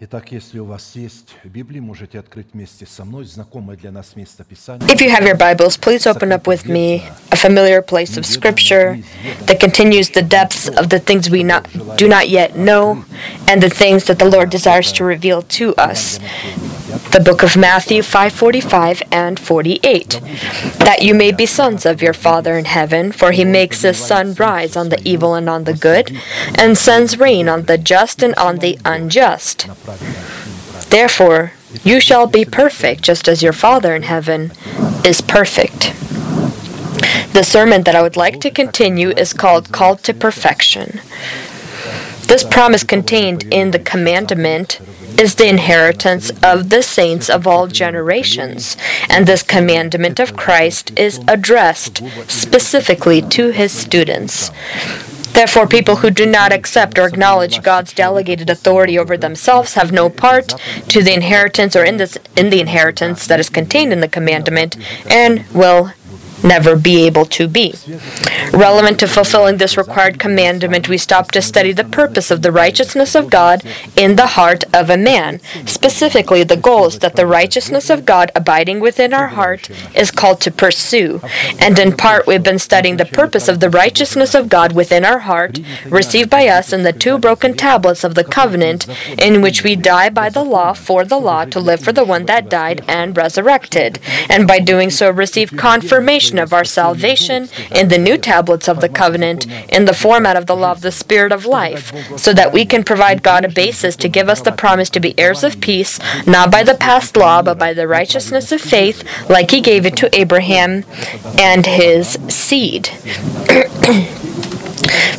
Итак, если у вас есть Библия, можете открыть вместе со мной знакомое для нас место Писания. If you have your Bibles, please open up with me a familiar place of Scripture that continues the depths of the things we not, do not yet know and the things that the Lord desires to reveal to us. the book of Matthew 5:45 and 48. That you may be sons of your Father in heaven, for he makes his sun rise on the evil and on the good, and sends rain on the just and on the unjust. Therefore, you shall be perfect, just as your Father in heaven is perfect. The sermon that I would like to continue is called Called to Perfection. This promise contained in the commandment is the inheritance of the saints of all generations, and this commandment of Christ is addressed specifically to his students. Therefore, people who do not accept or acknowledge God's delegated authority over themselves have no part to the inheritance or in, this, in the inheritance that is contained in the commandment and will never be able to be. Relevant to fulfilling this required commandment, we stop to study the purpose of the righteousness of God in the heart of a man. Specifically, the goal is that the righteousness of God abiding within our heart is called to pursue. And in part, we've been studying the purpose of the righteousness of God within our heart, received by us in the two broken tablets of the covenant, in which we die by the law for the law to live for the one that died and resurrected. And by doing so, receive confirmation of our salvation in the new tablets of the covenant in the format of the law of the Spirit of life, so that we can provide God a basis to give us the promise to be heirs of peace, not by the past law, but by the righteousness of faith, like He gave it to Abraham and his seed.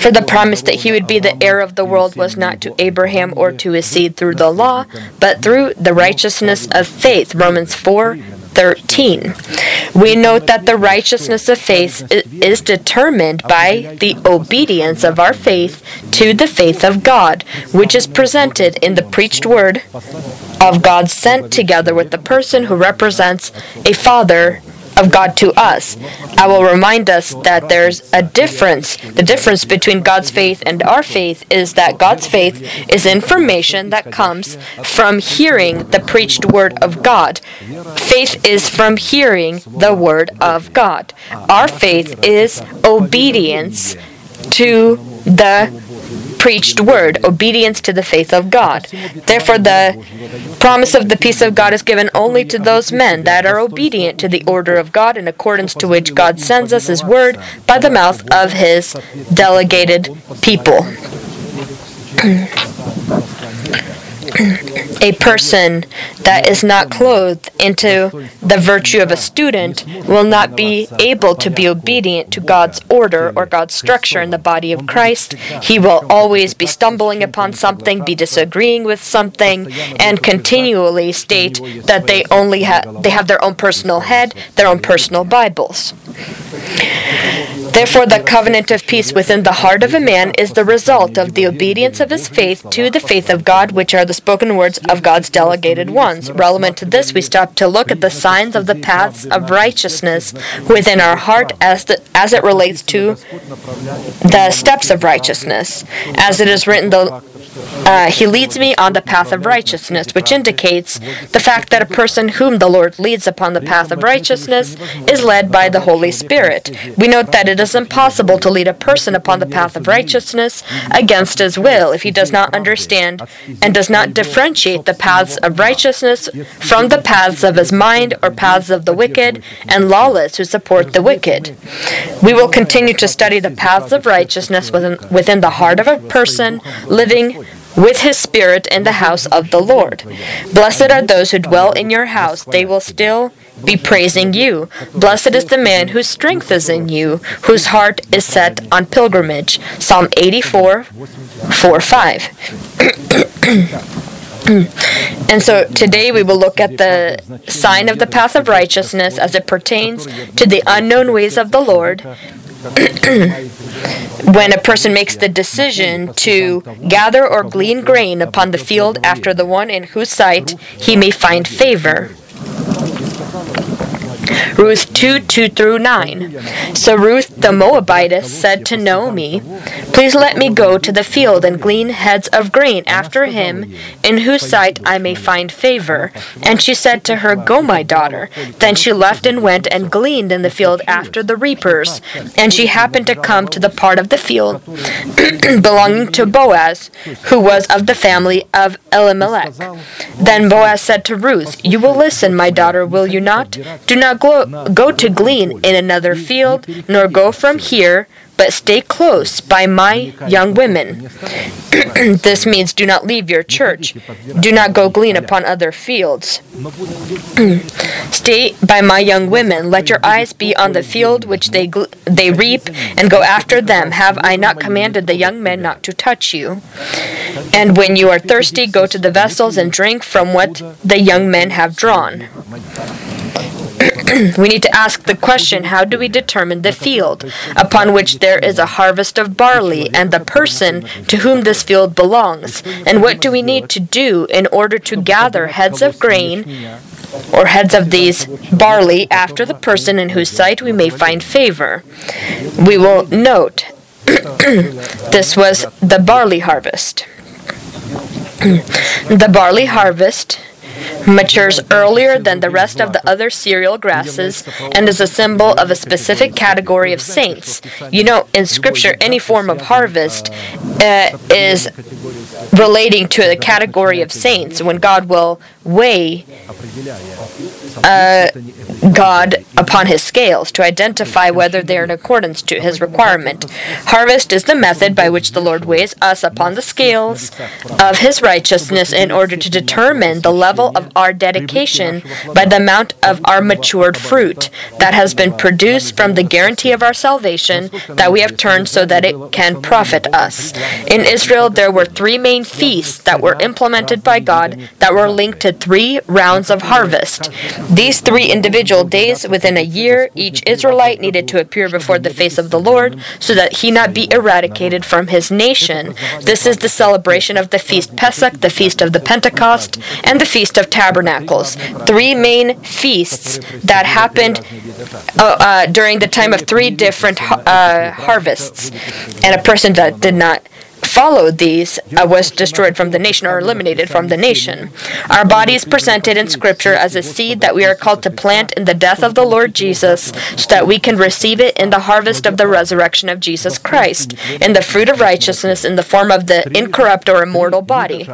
For the promise that he would be the heir of the world was not to Abraham or to his seed through the law, but through the righteousness of faith. Romans 4 13. We note that the righteousness of faith is determined by the obedience of our faith to the faith of God, which is presented in the preached word of God sent together with the person who represents a father of God to us. I will remind us that there's a difference. The difference between God's faith and our faith is that God's faith is information that comes from hearing the preached word of God. Faith is from hearing the word of God. Our faith is obedience to the preached word, obedience to the faith of God. Therefore, the promise of the peace of God is given only to those men that are obedient to the order of God in accordance to which God sends us His word by the mouth of His delegated people. a person that is not clothed into the virtue of a student will not be able to be obedient to God's order or God's structure in the body of Christ. He will always be stumbling upon something, be disagreeing with something, and continually state that they only have they have their own personal head, their own personal Bibles. Therefore, the covenant of peace within the heart of a man is the result of the obedience of his faith to the faith of God, which are the spoken words of God's delegated ones. Relevant to this, we stop to look at the signs of the paths of righteousness within our heart as, the, as it relates to the steps of righteousness. As it is written, the uh, he leads me on the path of righteousness, which indicates the fact that a person whom the Lord leads upon the path of righteousness is led by the Holy Spirit. We note that it is impossible to lead a person upon the path of righteousness against his will if he does not understand and does not differentiate the paths of righteousness from the paths of his mind or paths of the wicked and lawless who support the wicked. We will continue to study the paths of righteousness within, within the heart of a person living with his spirit in the house of the Lord. Blessed are those who dwell in your house, they will still be praising you. Blessed is the man whose strength is in you, whose heart is set on pilgrimage. Psalm 84, 4 5. And so today we will look at the sign of the path of righteousness as it pertains to the unknown ways of the Lord when a person makes the decision to gather or glean grain upon the field after the one in whose sight he may find favor. Ruth 2 2 through 9. So Ruth the Moabitess said to Naomi, Please let me go to the field and glean heads of grain after him, in whose sight I may find favor. And she said to her, Go, my daughter. Then she left and went and gleaned in the field after the reapers. And she happened to come to the part of the field belonging to Boaz, who was of the family of Elimelech. Then Boaz said to Ruth, You will listen, my daughter, will you not? Do not go, go to glean in another field, nor go from here, but stay close by my young women. this means do not leave your church. Do not go glean upon other fields. stay by my young women. Let your eyes be on the field which they gl- they reap, and go after them. Have I not commanded the young men not to touch you? And when you are thirsty, go to the vessels and drink from what the young men have drawn. We need to ask the question how do we determine the field upon which there is a harvest of barley and the person to whom this field belongs? And what do we need to do in order to gather heads of grain or heads of these barley after the person in whose sight we may find favor? We will note this was the barley harvest. the barley harvest matures earlier than the rest of the other cereal grasses and is a symbol of a specific category of saints. You know, in Scripture, any form of harvest uh, is relating to a category of saints when God will weigh uh, God upon his scales to identify whether they are in accordance to his requirement. Harvest is the method by which the Lord weighs us upon the scales of his righteousness in order to determine the level of our dedication by the amount of our matured fruit that has been produced from the guarantee of our salvation that we have turned so that it can profit us. In Israel, there were three main feasts that were implemented by God that were linked to three rounds of harvest. These three individual days within a year, each Israelite needed to appear before the face of the Lord so that he not be eradicated from his nation. This is the celebration of the feast Pesach, the feast of the Pentecost, and the feast of Tabernacles. Three main feasts that happened uh, uh, during the time of three different uh, harvests. And a person that did not followed these uh, was destroyed from the nation or eliminated from the nation. Our body is presented in Scripture as a seed that we are called to plant in the death of the Lord Jesus so that we can receive it in the harvest of the resurrection of Jesus Christ, in the fruit of righteousness in the form of the incorrupt or immortal body.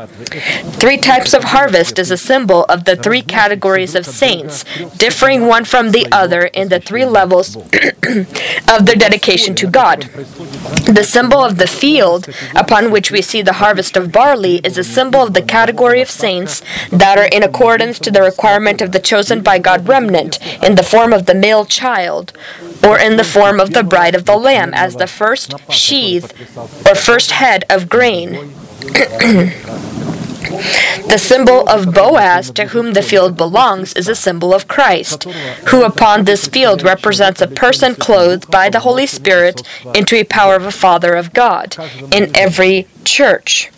Three types of harvest is a symbol of the three categories of saints, differing one from the other in the three levels of their dedication to God. The symbol of the field upon which we see the harvest of barley is a symbol of the category of saints that are in accordance to the requirement of the chosen by God remnant in the form of the male child or in the form of the bride of the lamb as the first sheath or first head of grain. The symbol of Boaz, to whom the field belongs, is a symbol of Christ, who upon this field represents a person clothed by the Holy Spirit into a power of a Father of God in every church.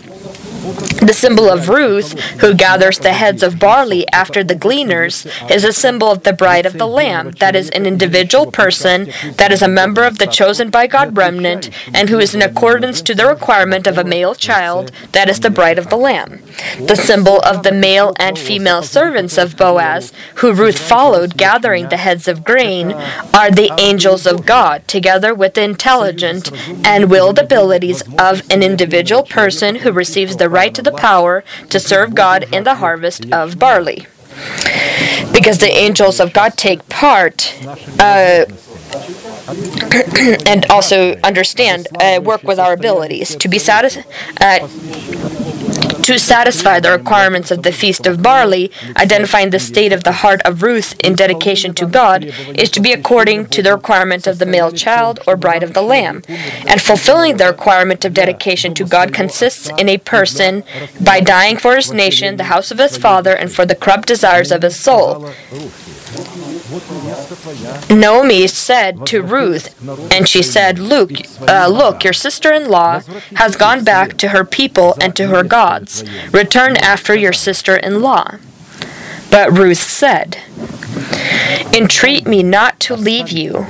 The symbol of Ruth, who gathers the heads of barley after the gleaners, is a symbol of the bride of the Lamb, that is, an individual person that is a member of the chosen by God remnant, and who is in accordance to the requirement of a male child, that is, the bride of the Lamb. The symbol of the male and female servants of Boaz, who Ruth followed gathering the heads of grain, are the angels of God, together with the intelligent and willed abilities of an individual person who receives the right to the power to serve God in the harvest of barley. Because the angels of God take part uh, and also understand, uh, work with our abilities to be satisfied. Uh, to satisfy the requirements of the Feast of Barley, identifying the state of the heart of Ruth in dedication to God, is to be according to the requirement of the male child or bride of the Lamb. And fulfilling the requirement of dedication to God consists in a person by dying for his nation, the house of his father, and for the corrupt desires of his soul. Naomi said to Ruth, and she said, Luke, uh, Look, your sister in law has gone back to her people and to her gods. Return after your sister in law. But Ruth said, Entreat me not to leave you,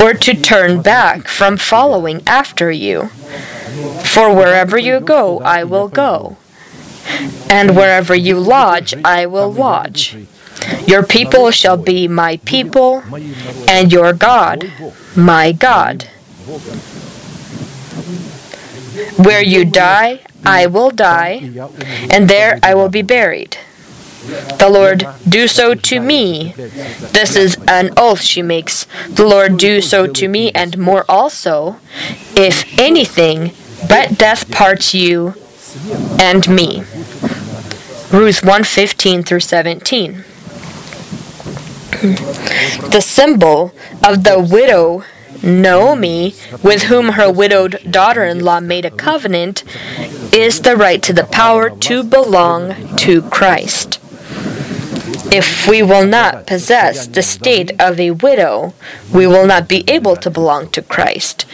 or to turn back from following after you. For wherever you go, I will go, and wherever you lodge, I will lodge. Your people shall be my people, and your God, my God. Where you die, I will die, and there I will be buried. The Lord, do so to me. This is an oath she makes. The Lord, do so to me, and more also, if anything but death parts you and me. Ruth 1:15 through 17. The symbol of the widow Naomi, with whom her widowed daughter in law made a covenant, is the right to the power to belong to Christ. If we will not possess the state of a widow, we will not be able to belong to Christ.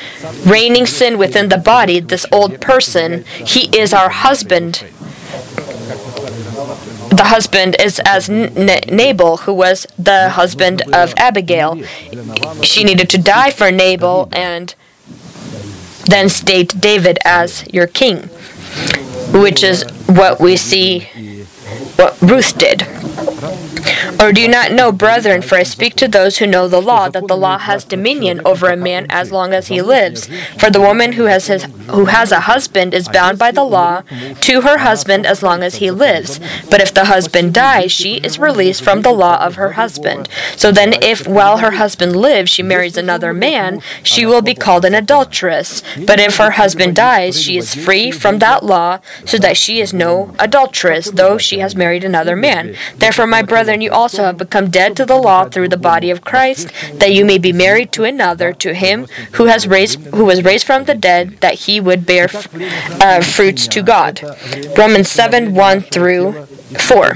Reigning sin within the body, this old person, he is our husband the husband is as N- Nabal, who was the husband of Abigail. She needed to die for Nabal and then state David as your king, which is what we see what Ruth did. Or do you not know, brethren, for I speak to those who know the law, that the law has dominion over a man as long as he lives? For the woman who has his, who has a husband is bound by the law to her husband as long as he lives. But if the husband dies, she is released from the law of her husband. So then, if while her husband lives she marries another man, she will be called an adulteress. But if her husband dies, she is free from that law, so that she is no adulteress, though she has married another man. Therefore, my brethren, you also have become dead to the law through the body of Christ, that you may be married to another, to him who has raised, who was raised from the dead, that he would bear uh, fruits to God. Romans seven one through 4.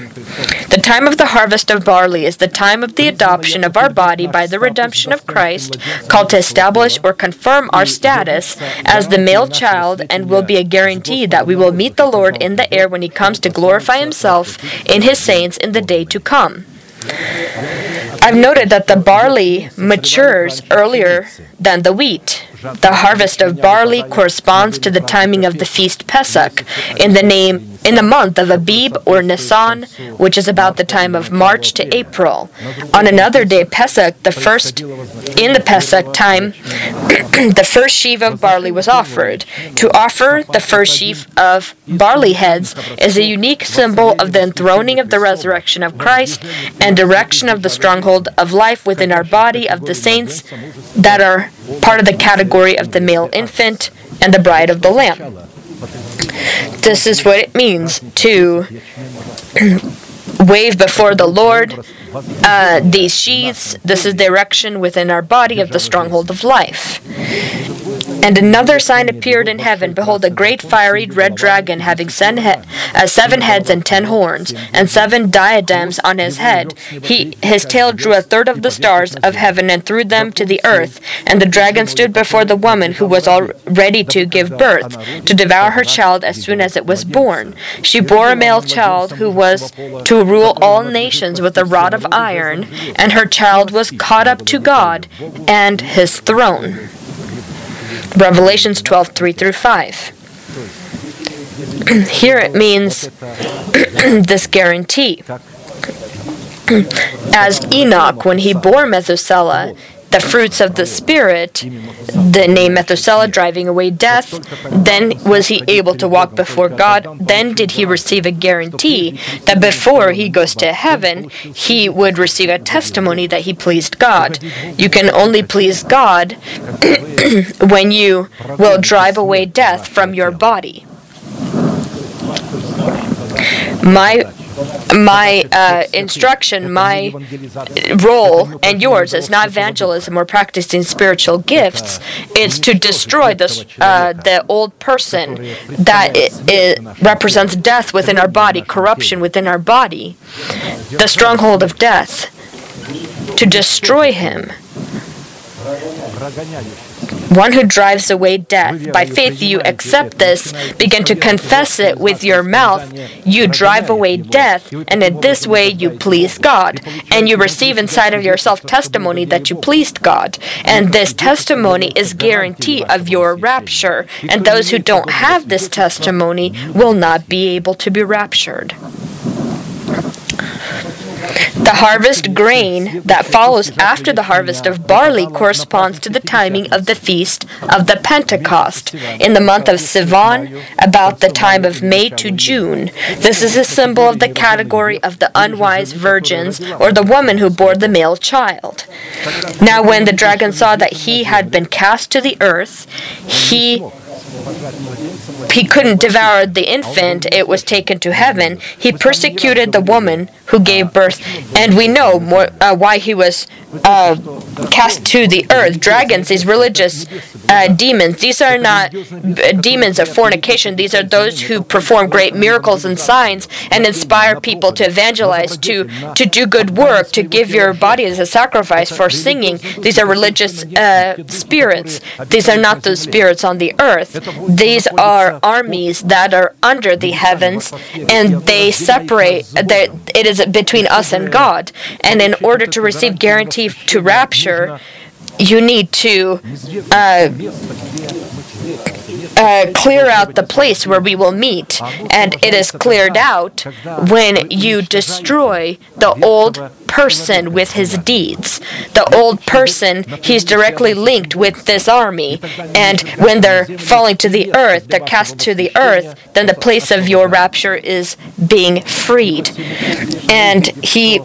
The time of the harvest of barley is the time of the adoption of our body by the redemption of Christ, called to establish or confirm our status as the male child, and will be a guarantee that we will meet the Lord in the air when he comes to glorify himself in his saints in the day to come. I've noted that the barley matures earlier than the wheat. The harvest of barley corresponds to the timing of the feast Pesach in the name in the month of Abib or Nisan, which is about the time of March to April. On another day, Pesach, the first in the Pesach time, the first sheaf of barley was offered. To offer the first sheaf of barley heads is a unique symbol of the enthroning of the resurrection of Christ and direction of the stronghold of life within our body of the saints that are part of the category of the male infant and the bride of the Lamb. This is what it means to wave before the Lord uh, these sheaths. This is the erection within our body of the stronghold of life. And another sign appeared in heaven. Behold, a great fiery red dragon, having uh, seven heads and ten horns, and seven diadems on his head. He, his tail drew a third of the stars of heaven and threw them to the earth. And the dragon stood before the woman who was all ready to give birth, to devour her child as soon as it was born. She bore a male child who was to rule all nations with a rod of iron, and her child was caught up to God and his throne. Revelations 12 3 through 5. Here it means this guarantee. As Enoch, when he bore Methuselah, the fruits of the Spirit, the name Methuselah driving away death, then was he able to walk before God. Then did he receive a guarantee that before he goes to heaven, he would receive a testimony that he pleased God. You can only please God when you will drive away death from your body. My my uh, instruction, my role, and yours is not evangelism or practicing spiritual gifts. It's to destroy this, uh, the old person that it, it represents death within our body, corruption within our body, the stronghold of death. To destroy him. One who drives away death. By faith, you accept this, begin to confess it with your mouth. You drive away death, and in this way you please God. And you receive inside of yourself testimony that you pleased God. And this testimony is guarantee of your rapture. And those who don't have this testimony will not be able to be raptured. The harvest grain that follows after the harvest of barley corresponds to the timing of the feast of the Pentecost in the month of Sivan, about the time of May to June. This is a symbol of the category of the unwise virgins or the woman who bore the male child. Now, when the dragon saw that he had been cast to the earth, he he couldn't devour the infant, it was taken to heaven. He persecuted the woman who gave birth, and we know more, uh, why he was uh, cast to the earth. Dragons, these religious uh, demons, these are not demons of fornication. These are those who perform great miracles and signs and inspire people to evangelize, to to do good work, to give your body as a sacrifice for singing. These are religious uh, spirits. These are not those spirits on the earth. These are armies that are under the heavens, and they separate. It is between us and God. And in order to receive guarantee to rapture, you need to uh, uh, clear out the place where we will meet. And it is cleared out when you destroy the old person with his deeds. The old person, he's directly linked with this army. And when they're falling to the earth, they're cast to the earth, then the place of your rapture is being freed. And he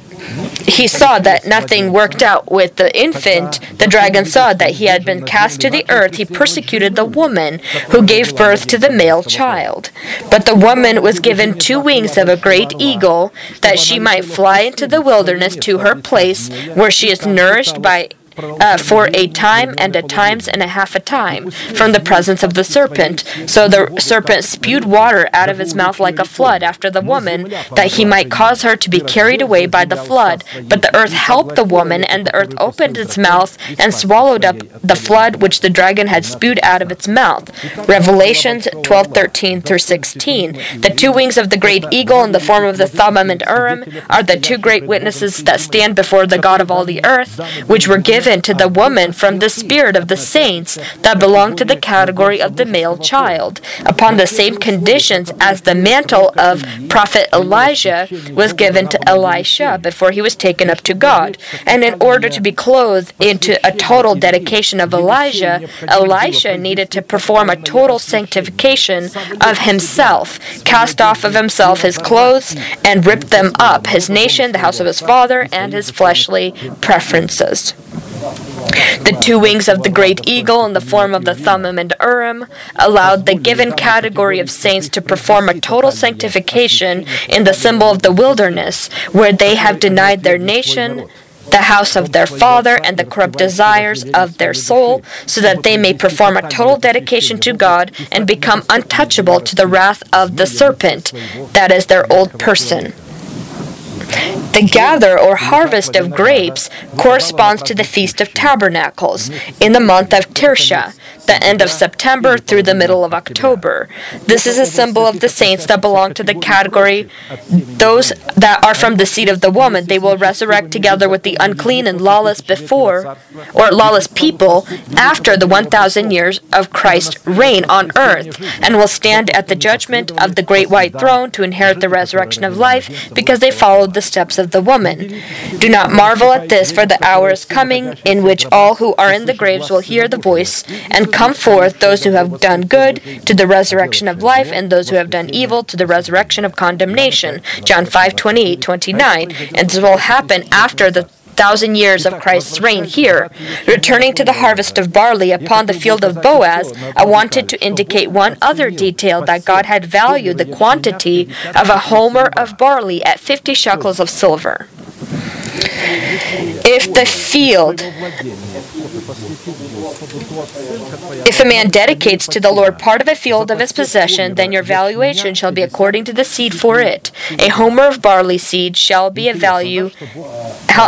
he saw that nothing worked out with the infant. The dragon saw that he had been cast to the earth. He persecuted the woman who gave birth to the male child. But the woman was given two wings of a great eagle that she might fly into the wilderness to her place where she is nourished by uh, for a time and a times and a half a time from the presence of the serpent. So the serpent spewed water out of his mouth like a flood after the woman, that he might cause her to be carried away by the flood. But the earth helped the woman, and the earth opened its mouth and swallowed up the flood which the dragon had spewed out of its mouth. Revelations 12:13 through 16. The two wings of the great eagle in the form of the Thummim and Urim are the two great witnesses that stand before the God of all the earth, which were given given to the woman from the spirit of the saints that belong to the category of the male child, upon the same conditions as the mantle of prophet Elijah was given to Elisha before he was taken up to God. And in order to be clothed into a total dedication of Elijah, Elisha needed to perform a total sanctification of himself, cast off of himself his clothes, and rip them up, his nation, the house of his father, and his fleshly preferences. The two wings of the great eagle in the form of the Thummim and Urim allowed the given category of saints to perform a total sanctification in the symbol of the wilderness, where they have denied their nation, the house of their father and the corrupt desires of their soul, so that they may perform a total dedication to God and become untouchable to the wrath of the serpent, that is their old person. The gather or harvest of grapes corresponds to the Feast of Tabernacles in the month of Tishri, the end of September through the middle of October. This is a symbol of the saints that belong to the category those that are from the seed of the woman. They will resurrect together with the unclean and lawless before, or lawless people, after the 1,000 years of Christ's reign on earth, and will stand at the judgment of the great white throne to inherit the resurrection of life because they followed the steps of the woman. Do not marvel at this, for the hour is coming in which all who are in the graves will hear the voice and come forth those who have done good to the resurrection of life, and those who have done evil to the resurrection of condemnation. John 5 28 29. And this will happen after the thousand years of Christ's reign here. Returning to the harvest of barley upon the field of Boaz, I wanted to indicate one other detail that God had valued the quantity of a homer of barley at 50 shekels of silver. If the field if a man dedicates to the Lord part of a field of his possession, then your valuation shall be according to the seed for it. A homer of barley seed shall be a value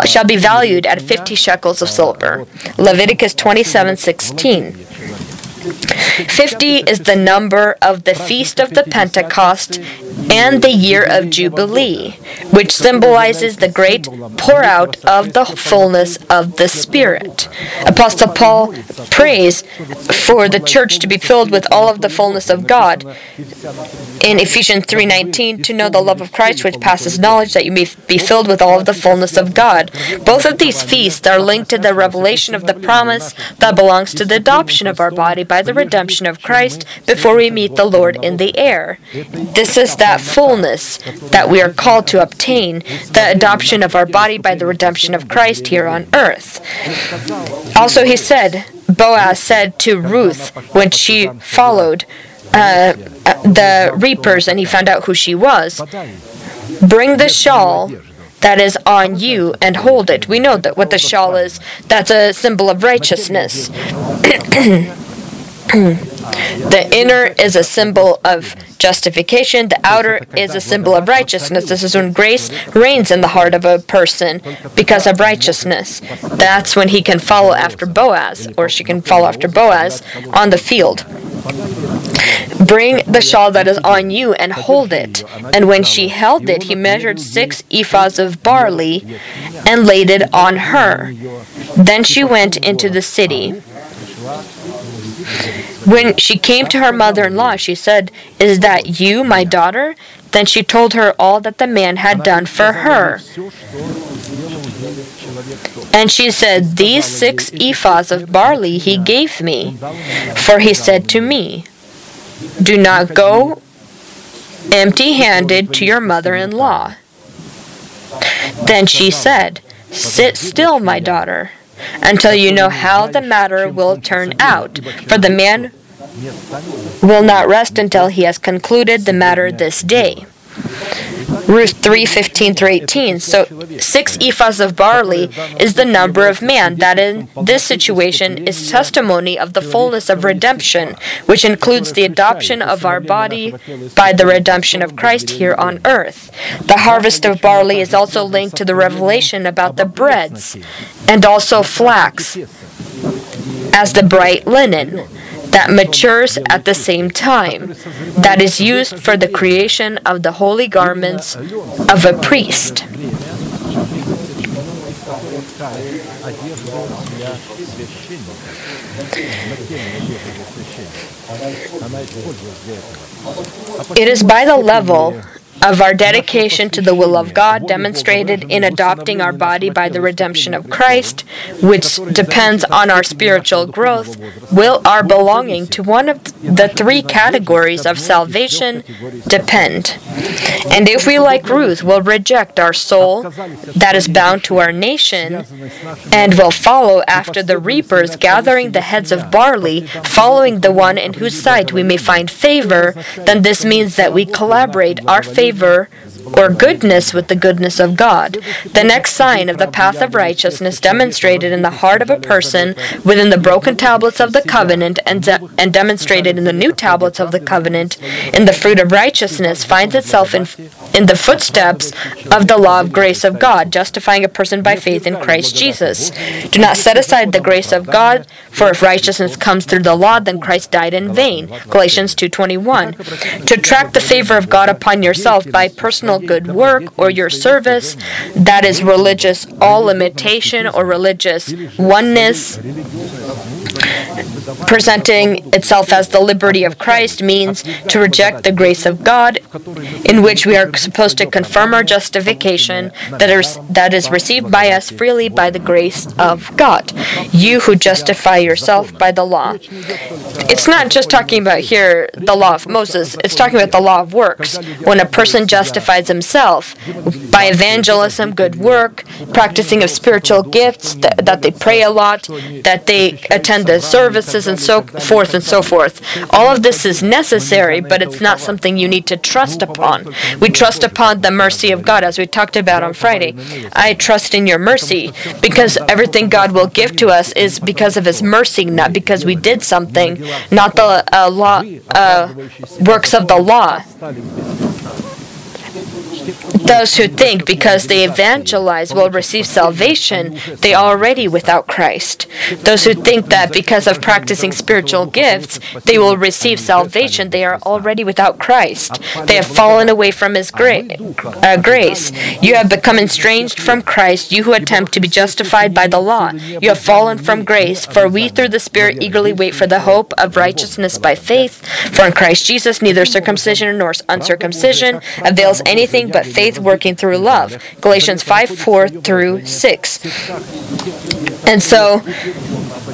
shall be valued at 50 shekels of silver. Leviticus 27:16. 50 is the number of the feast of the Pentecost and the year of Jubilee, which symbolizes the great pour out of the fullness of the Spirit. Apostle Paul prays for the church to be filled with all of the fullness of God. In Ephesians 3:19, to know the love of Christ which passes knowledge that you may be filled with all of the fullness of God. Both of these feasts are linked to the revelation of the promise that belongs to the adoption of our body by the redemption of Christ before we meet the Lord in the air. This is that fullness that we are called to obtain, the adoption of our body by the redemption of Christ here on earth. Also, he said, Boaz said to Ruth when she followed uh, uh, the reapers and he found out who she was, Bring the shawl that is on you and hold it. We know that what the shawl is, that's a symbol of righteousness. the inner is a symbol of justification, the outer is a symbol of righteousness. This is when grace reigns in the heart of a person because of righteousness. That's when he can follow after Boaz, or she can follow after Boaz on the field. Bring the shawl that is on you and hold it. And when she held it, he measured six ephahs of barley and laid it on her. Then she went into the city. When she came to her mother in law, she said, Is that you, my daughter? Then she told her all that the man had done for her. And she said, These six ephahs of barley he gave me. For he said to me, Do not go empty handed to your mother in law. Then she said, Sit still, my daughter until you know how the matter will turn out. For the man will not rest until he has concluded the matter this day. Ruth 3:15 through 18. So 6 ephahs of barley is the number of man. That in this situation is testimony of the fullness of redemption, which includes the adoption of our body by the redemption of Christ here on earth. The harvest of barley is also linked to the revelation about the breads and also flax as the bright linen that matures at the same time, that is used for the creation of the holy garments of a priest. It is by the level of our dedication to the will of God demonstrated in adopting our body by the redemption of Christ, which depends on our spiritual growth, will our belonging to one of the three categories of salvation depend. And if we, like Ruth, will reject our soul that is bound to our nation and will follow after the reapers gathering the heads of barley, following the one in whose sight we may find favor, then this means that we collaborate our favor favor or goodness with the goodness of God. The next sign of the path of righteousness demonstrated in the heart of a person within the broken tablets of the covenant and, de- and demonstrated in the new tablets of the covenant in the fruit of righteousness finds itself in, in the footsteps of the law of grace of God, justifying a person by faith in Christ Jesus. Do not set aside the grace of God, for if righteousness comes through the law, then Christ died in vain. Galatians 2:21. To track the favor of God upon yourself by personal good work or your service that is religious all limitation or religious oneness presenting itself as the liberty of Christ means to reject the grace of God, in which we are supposed to confirm our justification that is, that is received by us freely by the grace of God. You who justify yourself by the law. It's not just talking about here the law of Moses, it's talking about the law of works. When a person justifies himself by evangelism, good work, practicing of spiritual gifts, that, they pray a lot, that they attend the services and so forth and so forth. All of this is necessary, but it's not something you need to trust upon. We trust upon the mercy of God, as we talked about on Friday. I trust in your mercy because everything God will give to us is because of His mercy, not because we did something, not the uh, law uh, works of the law. Those who think because they evangelize will receive salvation, they are already without Christ. Those who think that because of practicing spiritual gifts, they will receive salvation, they are already without Christ. They have fallen away from His gra- uh, grace. You have become estranged from Christ, you who attempt to be justified by the law. You have fallen from grace, for we through the Spirit eagerly wait for the hope of righteousness by faith. For in Christ Jesus, neither circumcision nor uncircumcision avails anything but faith working through love. Galatians 5 4 through 6. And so,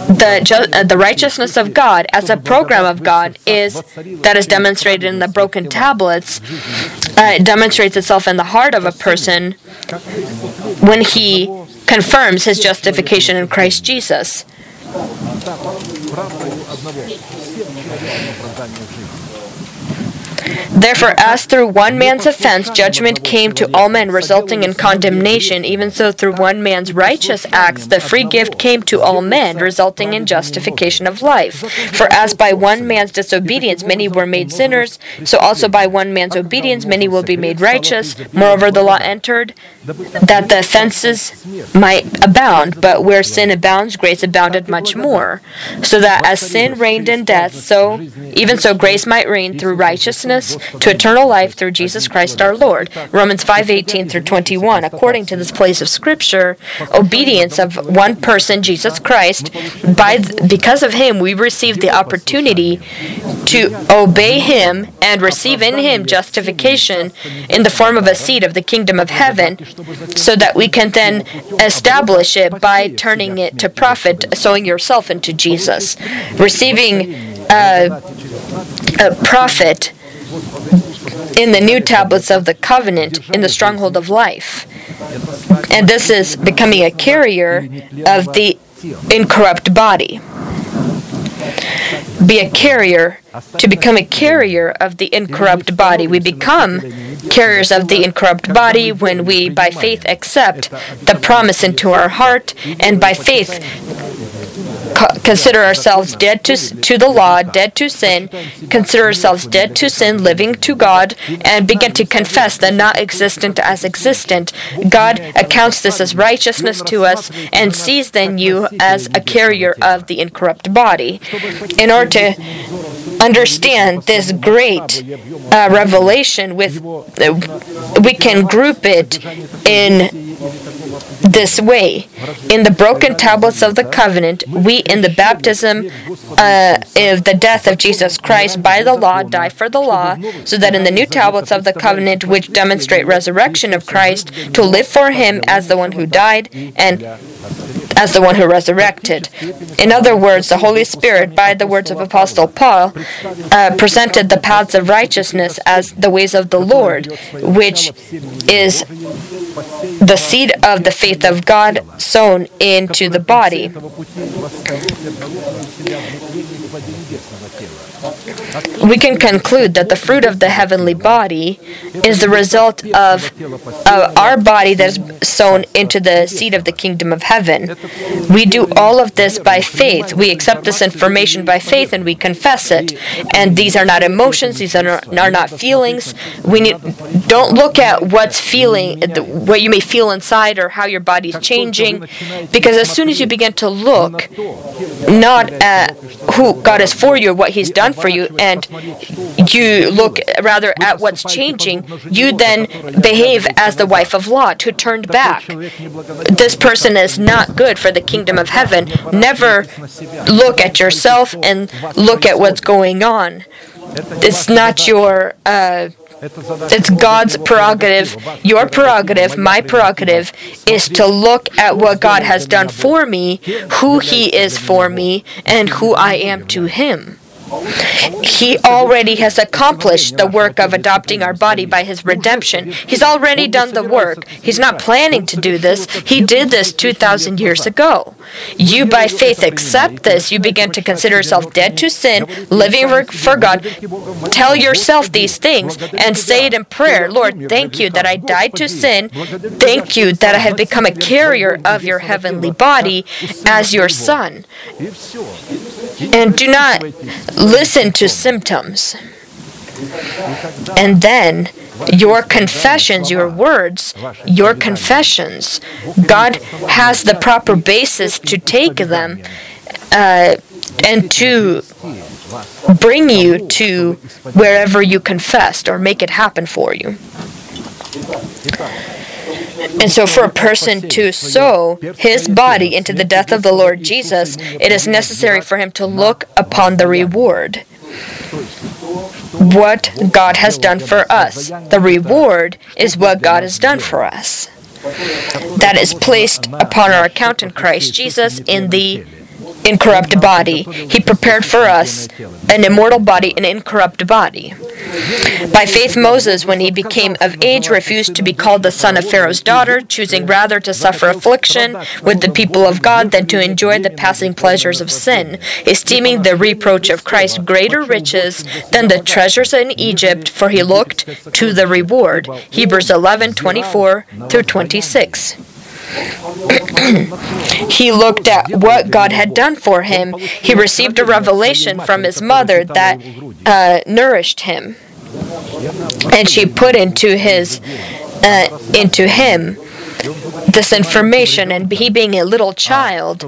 the, ju- uh, the righteousness of God as a program of God is that is demonstrated in the broken tablets. Uh, it demonstrates itself in the heart of a person when he confirms his justification in Christ Jesus. Therefore, as through one man's offense judgment came to all men, resulting in condemnation, even so through one man's righteous acts the free gift came to all men, resulting in justification of life. For as by one man's disobedience many were made sinners, so also by one man's obedience many will be made righteous. Moreover, the law entered that the offenses might abound, but where sin abounds, grace abounded much more. So that as sin reigned in death, so even so grace might reign through righteousness to eternal life through Jesus Christ our Lord. Romans 5:18 through 21. According to this place of scripture, obedience of one person, Jesus Christ, by th- because of him we receive the opportunity to obey him and receive in him justification in the form of a seed of the kingdom of heaven so that we can then establish it by turning it to profit, sowing yourself into Jesus. Receiving uh, a profit in the new tablets of the covenant in the stronghold of life. And this is becoming a carrier of the incorrupt body. Be a carrier to become a carrier of the incorrupt body. We become carriers of the incorrupt body when we, by faith, accept the promise into our heart, and by faith, consider ourselves dead to, to the law, dead to sin, consider ourselves dead to sin, living to God, and begin to confess the not existent as existent. God accounts this as righteousness to us and sees then you as a carrier of the incorrupt body. In order to understand this great uh, revelation with uh, we can group it in this way in the broken tablets of the covenant we in the baptism uh, of the death of jesus christ by the law die for the law so that in the new tablets of the covenant which demonstrate resurrection of christ to live for him as the one who died and as the one who resurrected. In other words, the Holy Spirit, by the words of Apostle Paul, uh, presented the paths of righteousness as the ways of the Lord, which is the seed of the faith of God sown into the body. We can conclude that the fruit of the heavenly body is the result of uh, our body that is sown into the seed of the kingdom of heaven. We do all of this by faith. We accept this information by faith and we confess it. And these are not emotions, these are not, are not feelings. We need, don't look at what's feeling, what you may feel inside or how your body's changing, because as soon as you begin to look not at who God is for you or what He's done for you, and you look rather at what's changing, you then behave as the wife of Lot who turned back. This person is not good for the kingdom of heaven. Never look at yourself and look at what's going on. It's not your. Uh, it's God's prerogative. Your prerogative, my prerogative, is to look at what God has done for me, who He is for me, and who I am to Him. He already has accomplished the work of adopting our body by his redemption. He's already done the work. He's not planning to do this. He did this 2,000 years ago. You, by faith, accept this. You begin to consider yourself dead to sin, living for God. Tell yourself these things and say it in prayer Lord, thank you that I died to sin. Thank you that I have become a carrier of your heavenly body as your son. And do not listen to symptoms. And then your confessions, your words, your confessions, God has the proper basis to take them uh, and to bring you to wherever you confessed or make it happen for you. And so, for a person to sow his body into the death of the Lord Jesus, it is necessary for him to look upon the reward. What God has done for us. The reward is what God has done for us. That is placed upon our account in Christ Jesus in the incorrupt body. He prepared for us an immortal body, an incorrupt body. By faith, Moses, when he became of age, refused to be called the son of Pharaoh's daughter, choosing rather to suffer affliction with the people of God than to enjoy the passing pleasures of sin, esteeming the reproach of Christ greater riches than the treasures in Egypt, for he looked to the reward. Hebrews 11 24 through 26. He looked at what God had done for him. He received a revelation from his mother that uh, nourished him, and she put into his uh, into him this information. And he being a little child,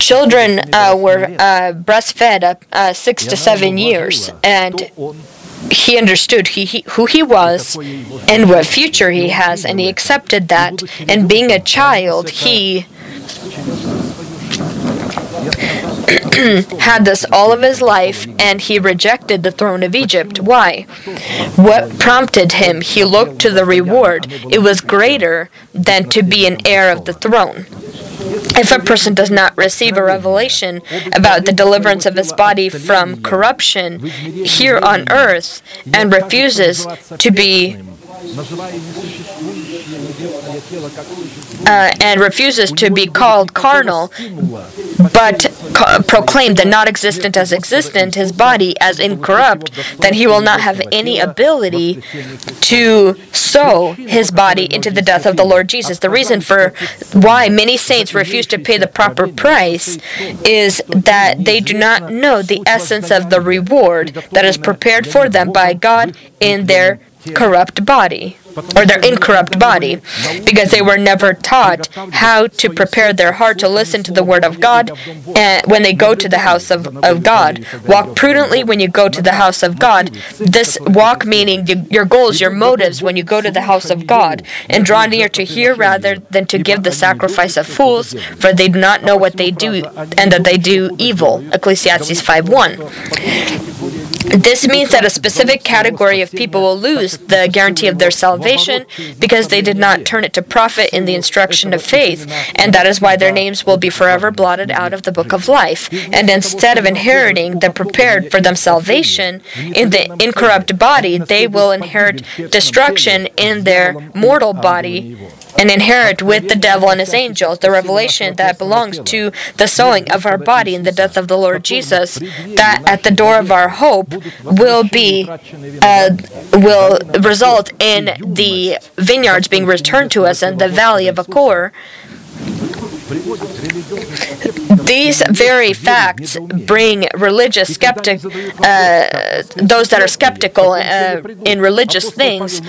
children uh, were uh, breastfed up uh, six to seven years, and he understood he, he, who he was and what future he has, and he accepted that. And being a child, he had this all of his life, and he rejected the throne of Egypt. Why? What prompted him? He looked to the reward. It was greater than to be an heir of the throne. If a person does not receive a revelation about the deliverance of his body from corruption here on earth and refuses to be uh, and refuses to be called carnal, but co- proclaim the not existent as existent, his body as incorrupt, then he will not have any ability to sow his body into the death of the Lord Jesus. The reason for why many saints refuse to pay the proper price is that they do not know the essence of the reward that is prepared for them by God in their corrupt body or their incorrupt body because they were never taught how to prepare their heart to listen to the word of God and when they go to the house of, of God. Walk prudently when you go to the house of God. This walk meaning your goals, your motives when you go to the house of God and draw near to hear rather than to give the sacrifice of fools, for they do not know what they do and that they do evil. Ecclesiastes 5:1. This means that a specific category of people will lose the guarantee of their salvation because they did not turn it to profit in the instruction of faith, and that is why their names will be forever blotted out of the book of life. And instead of inheriting the prepared for them salvation in the incorrupt body, they will inherit destruction in their mortal body and inherit with the devil and his angels the revelation that belongs to the sowing of our body in the death of the Lord Jesus, that at the door of our hope will be uh, will result in the vineyards being returned to us and the valley of Achor. These very facts bring religious skeptic, uh, those that are skeptical uh, in religious things,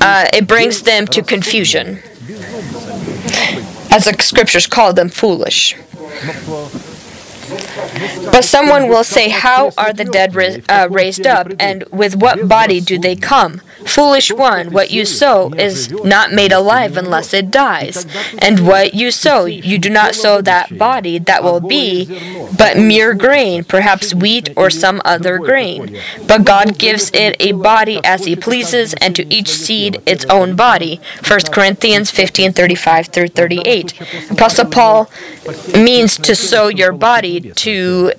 uh, it brings them to confusion. As the scriptures call them foolish. But someone will say, How are the dead ra- uh, raised up, and with what body do they come? Foolish one, what you sow is not made alive unless it dies. And what you sow, you do not sow that body that will be, but mere grain, perhaps wheat or some other grain. But God gives it a body as He pleases, and to each seed its own body. 1 Corinthians 15 35 through 38. Apostle Paul means to sow your body to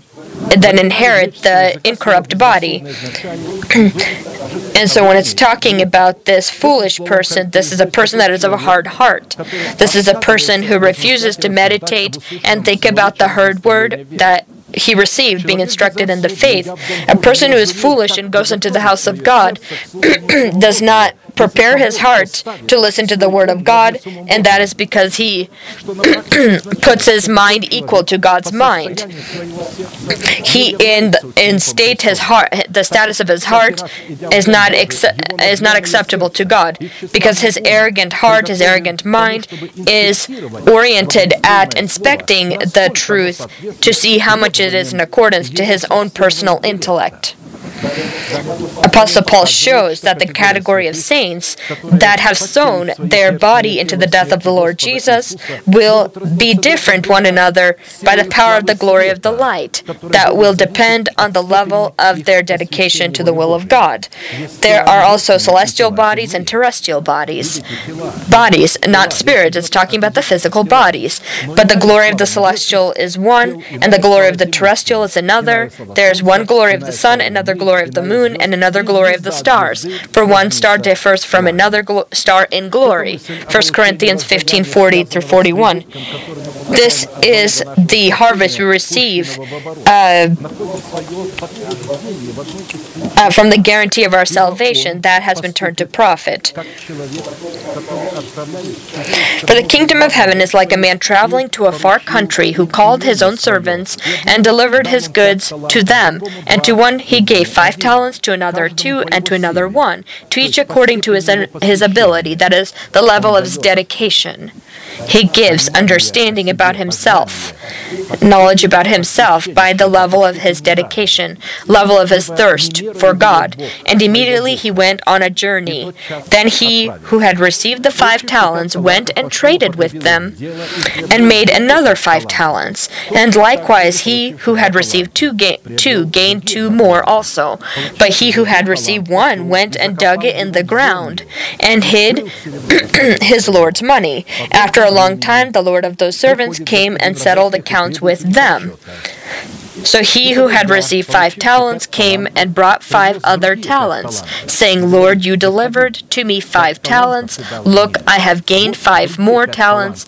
then inherit the incorrupt body. and so when it's talking about this foolish person, this is a person that is of a hard heart. This is a person who refuses to meditate and think about the heard word that he received, being instructed in the faith. A person who is foolish and goes into the house of God does not prepare his heart to listen to the word of God, and that is because he puts his mind equal to God's mind. He in in state his heart the status of his heart is not acce- is not acceptable to God because his arrogant heart, his arrogant mind is oriented at inspecting the truth to see how much it is in accordance to his own personal intellect. Apostle Paul shows that the category of saints that have sown their body into the death of the Lord Jesus will be different one another by the power of the glory of the light that will depend on the level of their dedication to the will of God. There are also celestial bodies and terrestrial bodies. Bodies, not spirits. It's talking about the physical bodies. But the glory of the celestial is one, and the glory of the terrestrial is another. There is one glory of the sun, another glory of the moon, and another glory of the stars. For one star differs from another glo- star in glory. 1 Corinthians 15 40 through 41. This is the harvest we receive uh, uh, from the guarantee of our salvation that has been turned to profit. For the kingdom of heaven is like a man traveling to a far country who called his own servants and delivered his goods to them. And to one he gave five talents, to another two, and to another one, to each according to his, his ability, that is, the level of his dedication. He gives understanding about himself, knowledge about himself by the level of his dedication, level of his thirst for God. And immediately he went on a journey. Then he who had received the five talents went and traded with them and made another five talents. And likewise he who had received two, ga- two gained two more also. But he who had received one went and dug it in the ground and hid his Lord's money. After a long time, the Lord of those servants came and settled accounts with them. So he who had received five talents came and brought five other talents, saying, Lord, you delivered to me five talents. Look, I have gained five more talents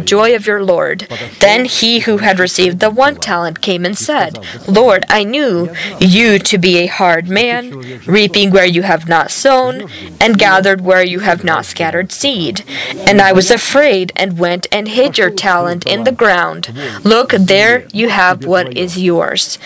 joy of your Lord. Then he who had received the one talent came and said, Lord, I knew you to be a hard man, reaping where you have not sown, and gathered where you have not scattered seed. And I was afraid and went and hid your talent in the ground. Look, there you have what is yours.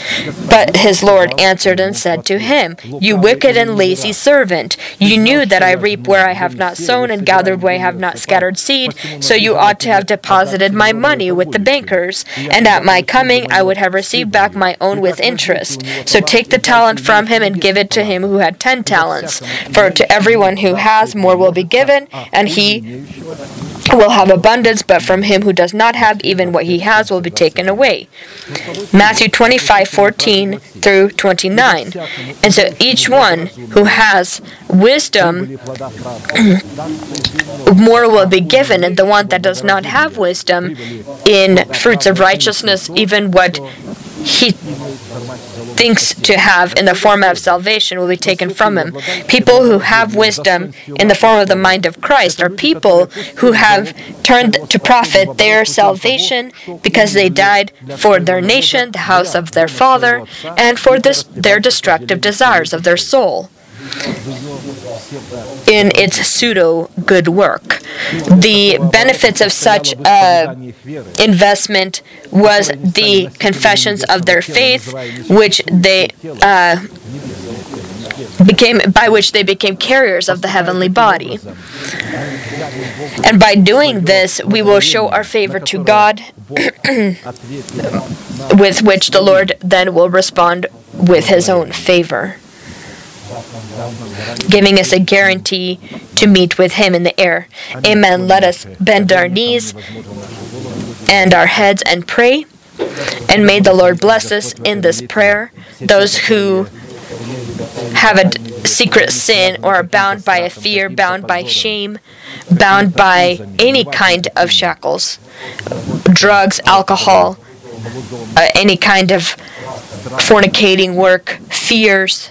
But his Lord answered and said to him, You wicked and lazy servant, you knew that I reap where I have not sown and gathered where I have not scattered seed, so you ought to have deposited my money with the bankers, and at my coming I would have received back my own with interest. So take the talent from him and give it to him who had ten talents. For to everyone who has, more will be given, and he will have abundance, but from him who does not have, even what he has will be taken away. Matthew 25, 14 through 29. And so each one who has wisdom, more will be given, and the one that does not have wisdom in fruits of righteousness, even what he thinks to have in the form of salvation will be taken from him. People who have wisdom in the form of the mind of Christ are people who have turned to profit their salvation because they died for their nation, the house of their father, and for this, their destructive desires of their soul in its pseudo good work. The benefits of such uh, investment was the confessions of their faith, which they uh, became by which they became carriers of the heavenly body. And by doing this, we will show our favor to God, with which the Lord then will respond with his own favor giving us a guarantee to meet with Him in the air. Amen. Let us bend our knees and our heads and pray. And may the Lord bless us in this prayer. Those who have a secret sin or are bound by a fear, bound by shame, bound by any kind of shackles drugs, alcohol, uh, any kind of fornicating work, fears.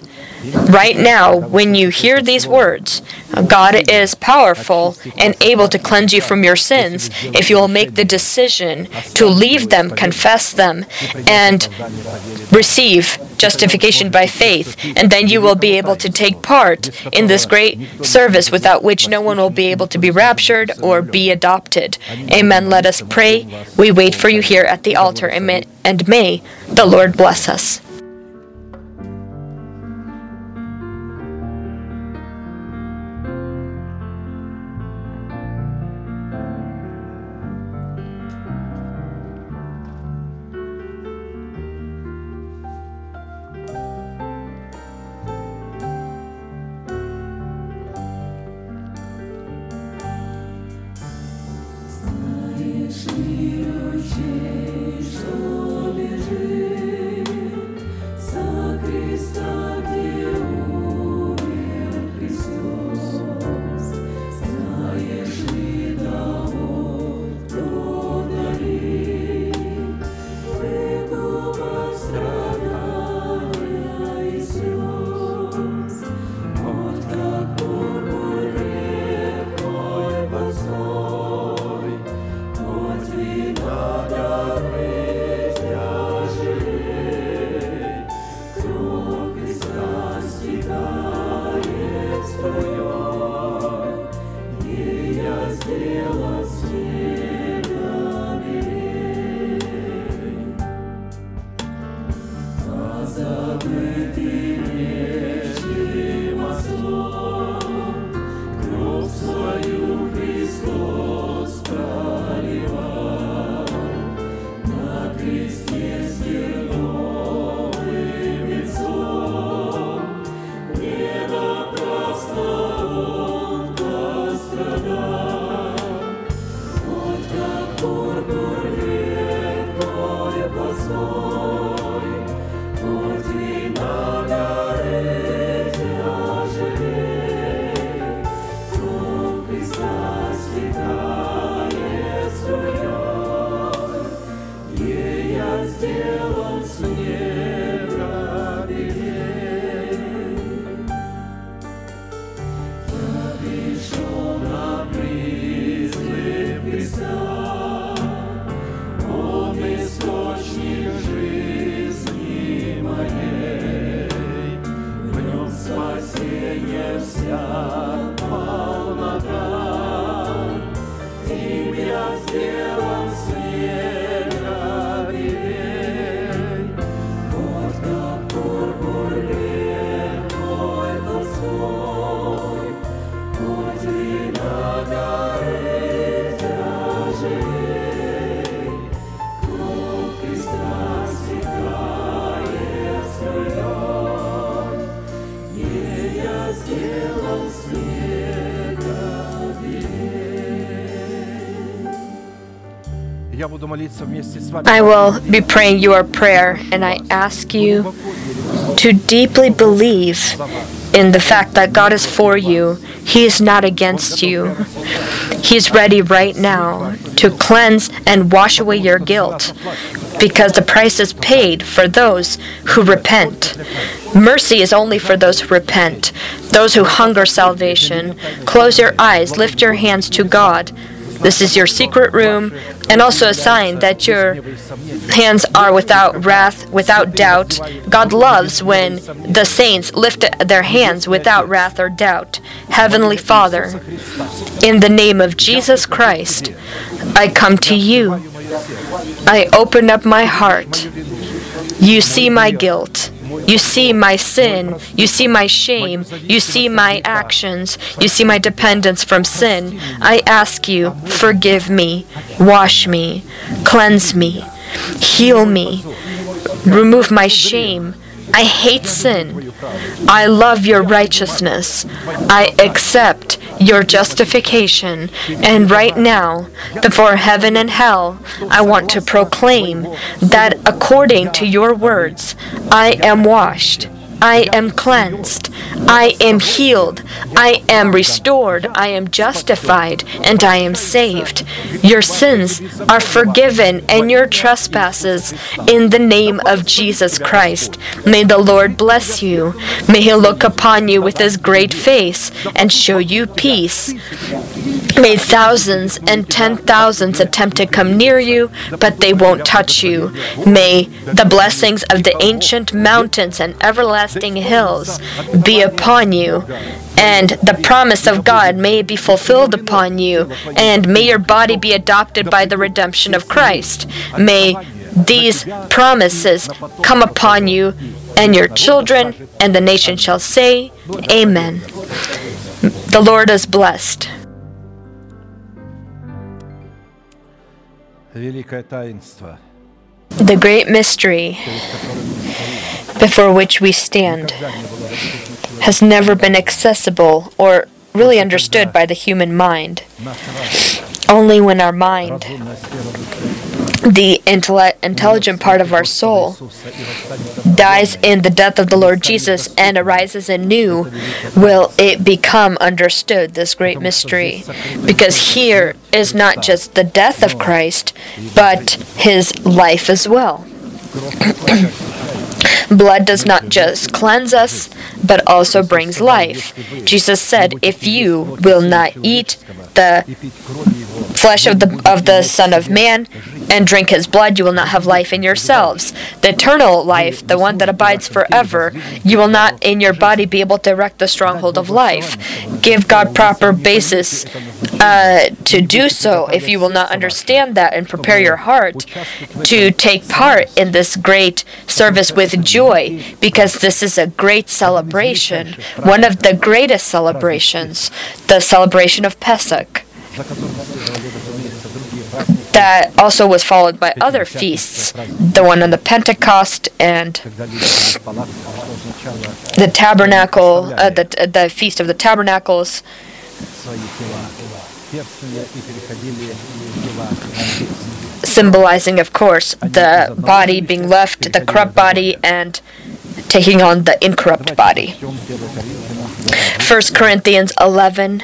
Right now, when you hear these words, God is powerful and able to cleanse you from your sins if you will make the decision to leave them, confess them, and receive justification by faith. And then you will be able to take part in this great service without which no one will be able to be raptured or be adopted. Amen. Let us pray. We wait for you here at the altar. Amen. And may the Lord bless us. Jesus. I will be praying your prayer, and I ask you to deeply believe in the fact that God is for you. He is not against you. He is ready right now to cleanse and wash away your guilt because the price is paid for those who repent. Mercy is only for those who repent, those who hunger salvation. Close your eyes, lift your hands to God. This is your secret room, and also a sign that your hands are without wrath, without doubt. God loves when the saints lift their hands without wrath or doubt. Heavenly Father, in the name of Jesus Christ, I come to you. I open up my heart. You see my guilt. You see my sin. You see my shame. You see my actions. You see my dependence from sin. I ask you, forgive me, wash me, cleanse me, heal me, remove my shame. I hate sin. I love your righteousness. I accept your justification. And right now, before heaven and hell, I want to proclaim that according to your words, I am washed. I am cleansed. I am healed. I am restored. I am justified. And I am saved. Your sins are forgiven and your trespasses in the name of Jesus Christ. May the Lord bless you. May he look upon you with his great face and show you peace. May thousands and ten thousands attempt to come near you, but they won't touch you. May the blessings of the ancient mountains and everlasting everlasting hills be upon you, and the promise of God may be fulfilled upon you, and may your body be adopted by the redemption of Christ. May these promises come upon you and your children, and the nation shall say, Amen. The Lord is blessed. The great mystery before which we stand has never been accessible or really understood by the human mind. Only when our mind, the intelligent part of our soul, dies in the death of the Lord Jesus and arises anew, will it become understood, this great mystery. Because here is not just the death of Christ, but his life as well. Blood does not just cleanse us, but also brings life. Jesus said, If you will not eat the flesh of the of the Son of Man and drink his blood, you will not have life in yourselves. The eternal life, the one that abides forever, you will not in your body be able to erect the stronghold of life. Give God proper basis uh, to do so if you will not understand that and prepare your heart to take part in this great service with joy because this is a great celebration, one of the greatest celebrations, the celebration of Pesach that also was followed by other feasts, the one on the Pentecost and the tabernacle, uh, the, the feast of the tabernacles. Symbolizing, of course, the body being left, the corrupt body, and taking on the incorrupt body. 1 Corinthians 11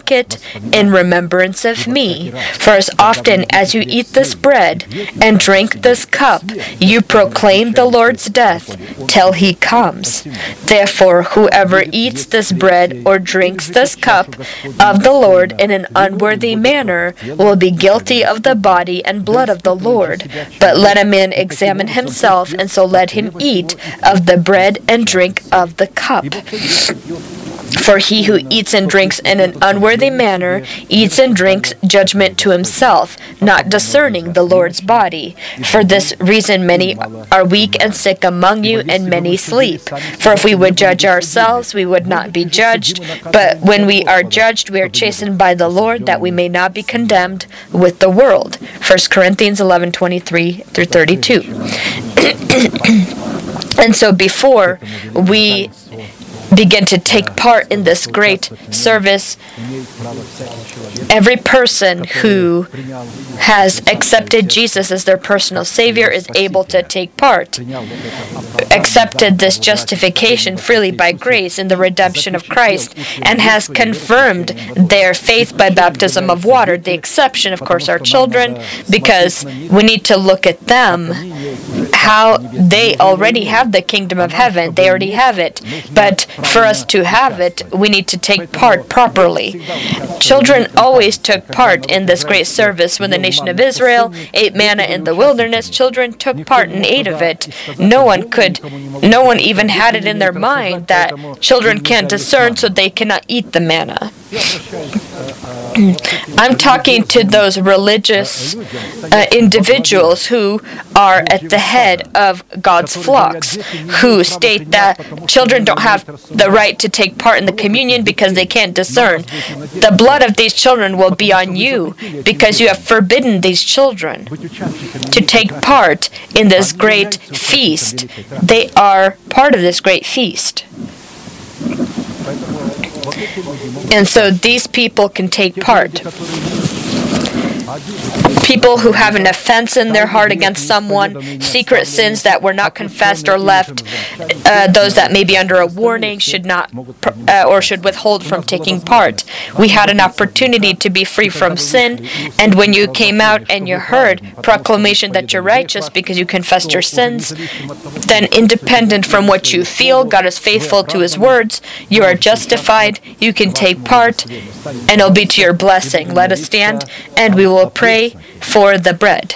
it in remembrance of me. For as often as you eat this bread and drink this cup, you proclaim the Lord's death till he comes. Therefore, whoever eats this bread or drinks this cup of the Lord in an unworthy manner will be guilty of the body and blood of the Lord. But let a man examine himself, and so let him eat of the bread and drink of the cup. For he who eats and drinks in an unworthy manner eats and drinks judgment to himself, not discerning the Lord's body. For this reason, many are weak and sick among you, and many sleep. For if we would judge ourselves, we would not be judged. But when we are judged, we are chastened by the Lord, that we may not be condemned with the world. 1 Corinthians 11 23 through 32. and so before we begin to take part in this great service. Every person who has accepted Jesus as their personal Savior is able to take part, accepted this justification freely by grace in the redemption of Christ, and has confirmed their faith by baptism of water. The exception, of course, are children, because we need to look at them how they already have the kingdom of heaven. They already have it. But for us to have it, we need to take part properly. Children always took part in this great service when the nation of Israel ate manna in the wilderness. Children took part and ate of it. No one could, no one even had it in their mind that children can't discern, so they cannot eat the manna. I'm talking to those religious uh, individuals who are at the head of God's flocks, who state that children don't have the right to take part in the communion because they can't discern. The blood of these children will be on you because you have forbidden these children to take part in this great feast. They are part of this great feast. And so these people can take part. People who have an offense in their heart against someone, secret sins that were not confessed or left, uh, those that may be under a warning should not uh, or should withhold from taking part. We had an opportunity to be free from sin, and when you came out and you heard proclamation that you're righteous because you confessed your sins, then independent from what you feel, God is faithful to His words. You are justified. You can take part, and it'll be to your blessing. Let us stand, and we will pray for the bread.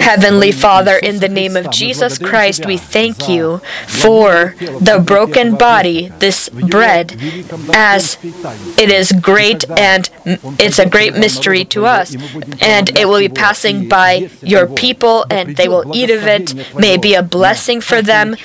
Heavenly Father, in the name of Jesus Christ, we thank you for the broken body, this bread, as it is great and it's a great mystery to us. And it will be passing by your people, and they will eat of it. May it be a blessing for them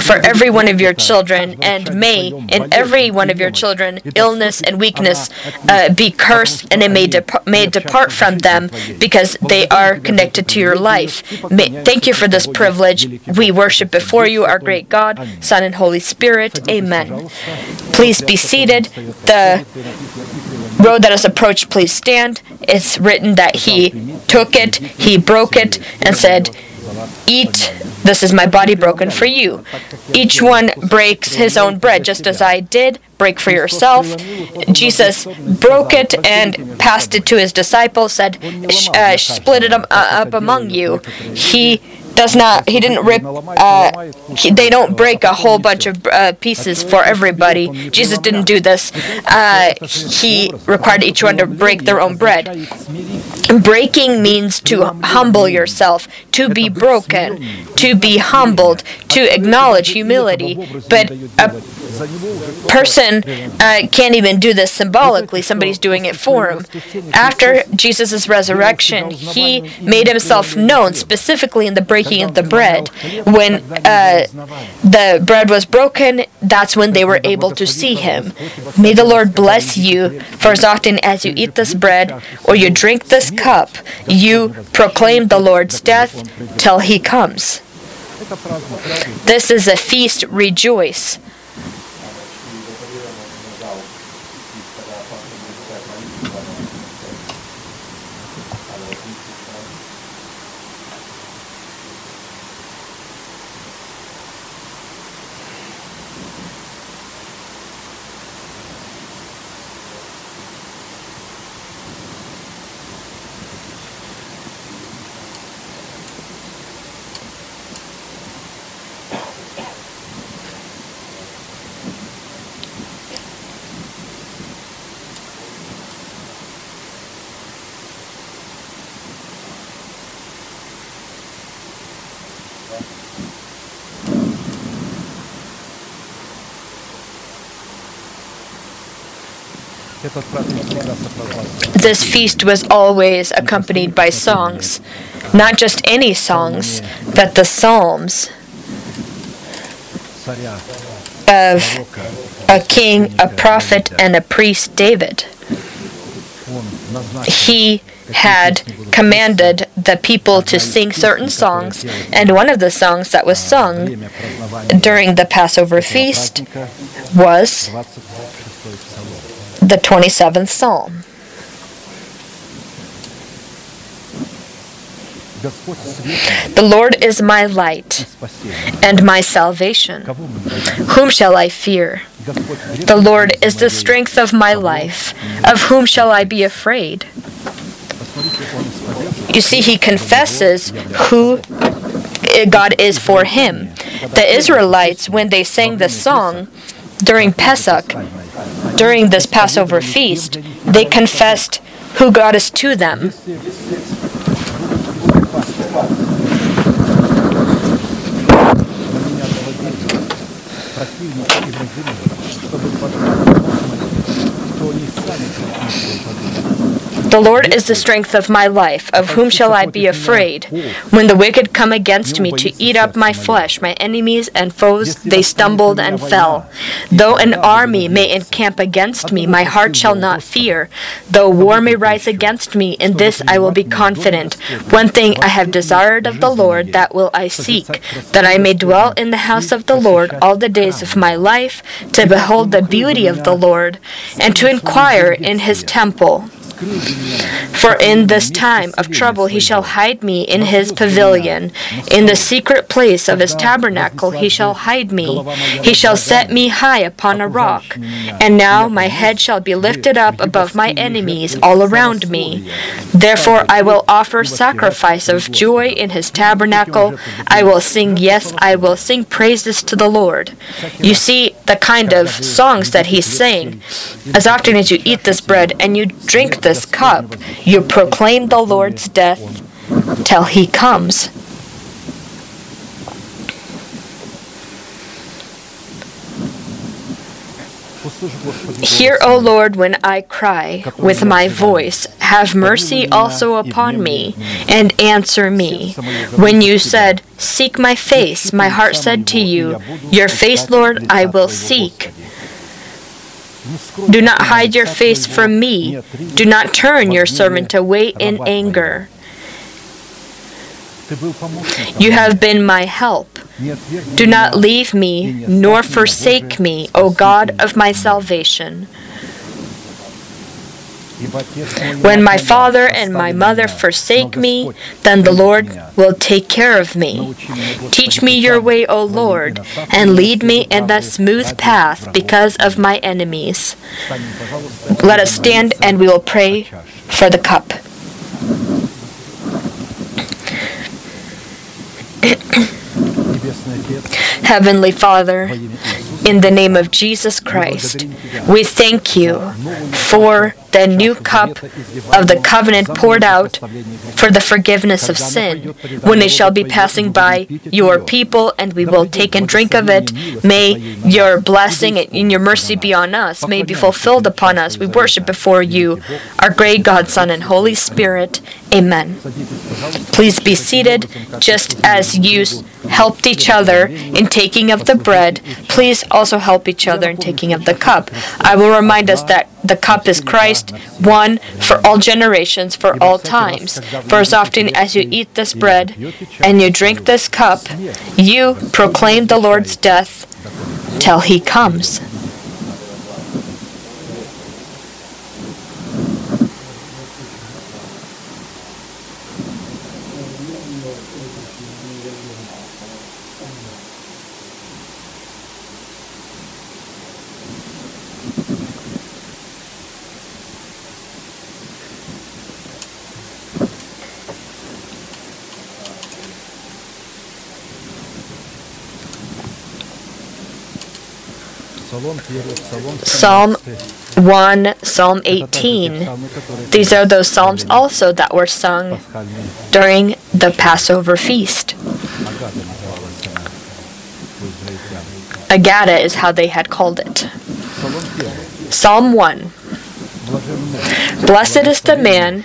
for every one of your children, and may in every one of your children illness and weakness uh, be cursed, and it may, dep- may depart from them because they are connected to your life. May, thank you for this privilege. We worship before you, our great God, Son, and Holy Spirit. Amen. Please be seated. The road that is approached, please stand. It's written that he took it, he broke it, and said, Eat, this is my body broken for you. Each one breaks his own bread, just as I did. Break for yourself. Jesus broke it and passed it to his disciples, said, uh, Split it up, uh, up among you. He does not he didn't rip uh, he, they don't break a whole bunch of uh, pieces for everybody. Jesus didn't do this. Uh, he required each one to break their own bread. Breaking means to humble yourself to be broken to be humbled to acknowledge humility. But a person uh, can't even do this symbolically. Somebody's doing it for him. After jesus' resurrection he made himself known specifically in the breaking of the bread. when uh, the bread was broken that's when they were able to see him. may the lord bless you for as often as you eat this bread or you drink this cup you proclaim the lord's death till he comes. This is a feast. Rejoice This feast was always accompanied by songs, not just any songs, but the psalms of a king, a prophet, and a priest, David. He had commanded the people to sing certain songs, and one of the songs that was sung during the Passover feast was the 27th Psalm. The Lord is my light and my salvation. Whom shall I fear? The Lord is the strength of my life. Of whom shall I be afraid? You see, he confesses who God is for him. The Israelites, when they sang the song during Pesach, during this Passover feast, they confessed who God is to them. The Lord is the strength of my life. Of whom shall I be afraid? When the wicked come against me to eat up my flesh, my enemies and foes, they stumbled and fell. Though an army may encamp against me, my heart shall not fear. Though war may rise against me, in this I will be confident. One thing I have desired of the Lord, that will I seek, that I may dwell in the house of the Lord all the days of my life, to behold the beauty of the Lord, and to inquire in his temple. For in this time of trouble he shall hide me in his pavilion. In the secret place of his tabernacle he shall hide me. He shall set me high upon a rock. And now my head shall be lifted up above my enemies all around me. Therefore I will offer sacrifice of joy in his tabernacle. I will sing, yes, I will sing praises to the Lord. You see the kind of songs that he's saying. As often as you eat this bread and you drink this this cup, you proclaim the Lord's death till he comes. Hear, O Lord, when I cry with my voice. Have mercy also upon me, and answer me. When you said, Seek my face, my heart said to you, Your face, Lord, I will seek. Do not hide your face from me. Do not turn your servant away in anger. You have been my help. Do not leave me nor forsake me, O God of my salvation. When my father and my mother forsake me, then the Lord will take care of me. Teach me your way, O Lord, and lead me in the smooth path because of my enemies. Let us stand and we will pray for the cup. Heavenly Father, in the name of Jesus Christ, we thank you for the new cup of the covenant poured out for the forgiveness of sin. When it shall be passing by your people, and we will take and drink of it, may your blessing and your mercy be on us, may be fulfilled upon us. We worship before you, our great God, Son, and Holy Spirit. Amen. Please be seated, just as you helped each other in taking of the bread, please also help each other in taking of the cup. I will remind us that the cup is Christ, one for all generations, for all times. For as often as you eat this bread and you drink this cup, you proclaim the Lord's death till he comes. Psalm 1, Psalm 18. These are those psalms also that were sung during the Passover feast. Agada is how they had called it. Psalm 1. Blessed is the man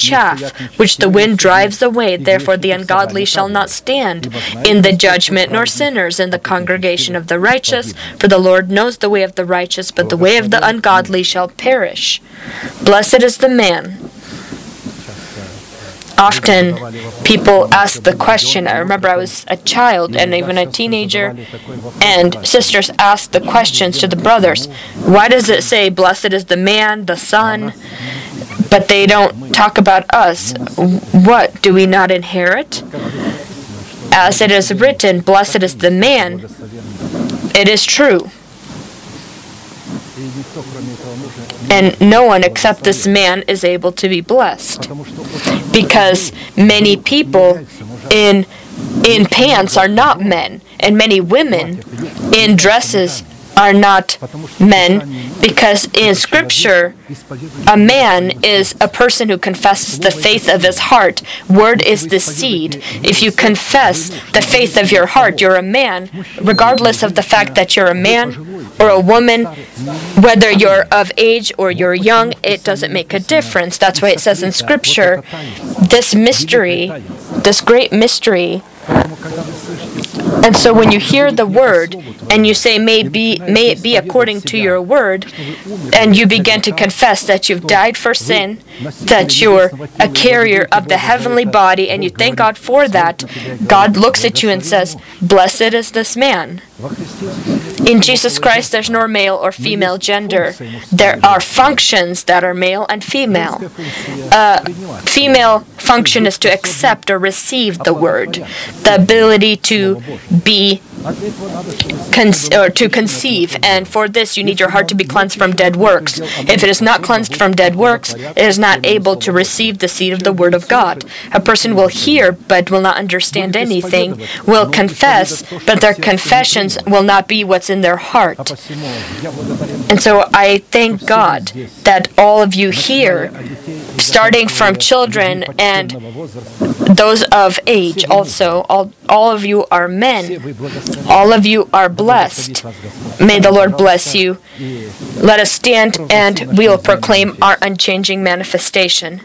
chaff which the wind drives away. Therefore, the ungodly shall not stand in the judgment, nor sinners in the congregation of the righteous. For the Lord knows the way of the righteous, but the way of the ungodly shall perish. Blessed is the man often people ask the question. I remember I was a child and even a teenager, and sisters asked the questions to the brothers Why does it say, Blessed is the man, the son? But they don't talk about us. What? Do we not inherit? As it is written, Blessed is the man. It is true. And no one except this man is able to be blessed. Because many people in in pants are not men and many women in dresses are not men, because in Scripture, a man is a person who confesses the faith of his heart. Word is the seed. If you confess the faith of your heart, you're a man, regardless of the fact that you're a man or a woman, whether you're of age or you're young, it doesn't make a difference. That's why it says in Scripture this mystery, this great mystery. And so when you hear the word, and you say, may, be, may it be according to your word, and you begin to confess that you've died for sin, that you're a carrier of the heavenly body, and you thank God for that, God looks at you and says, Blessed is this man. In Jesus Christ, there's no male or female gender. There are functions that are male and female. Uh, female function is to accept or receive the word, the ability to be or to conceive, and for this you need your heart to be cleansed from dead works. If it is not cleansed from dead works, it is not able to receive the seed of the word of God. A person will hear but will not understand anything, will confess, but their confessions actions will not be what's in their heart. And so I thank God that all of you here, starting from children and those of age also, all, all of you are men, all of you are blessed. May the Lord bless you. Let us stand and we will proclaim our unchanging manifestation.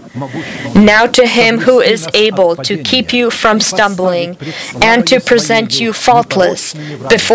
Now to him who is able to keep you from stumbling and to present you faultless before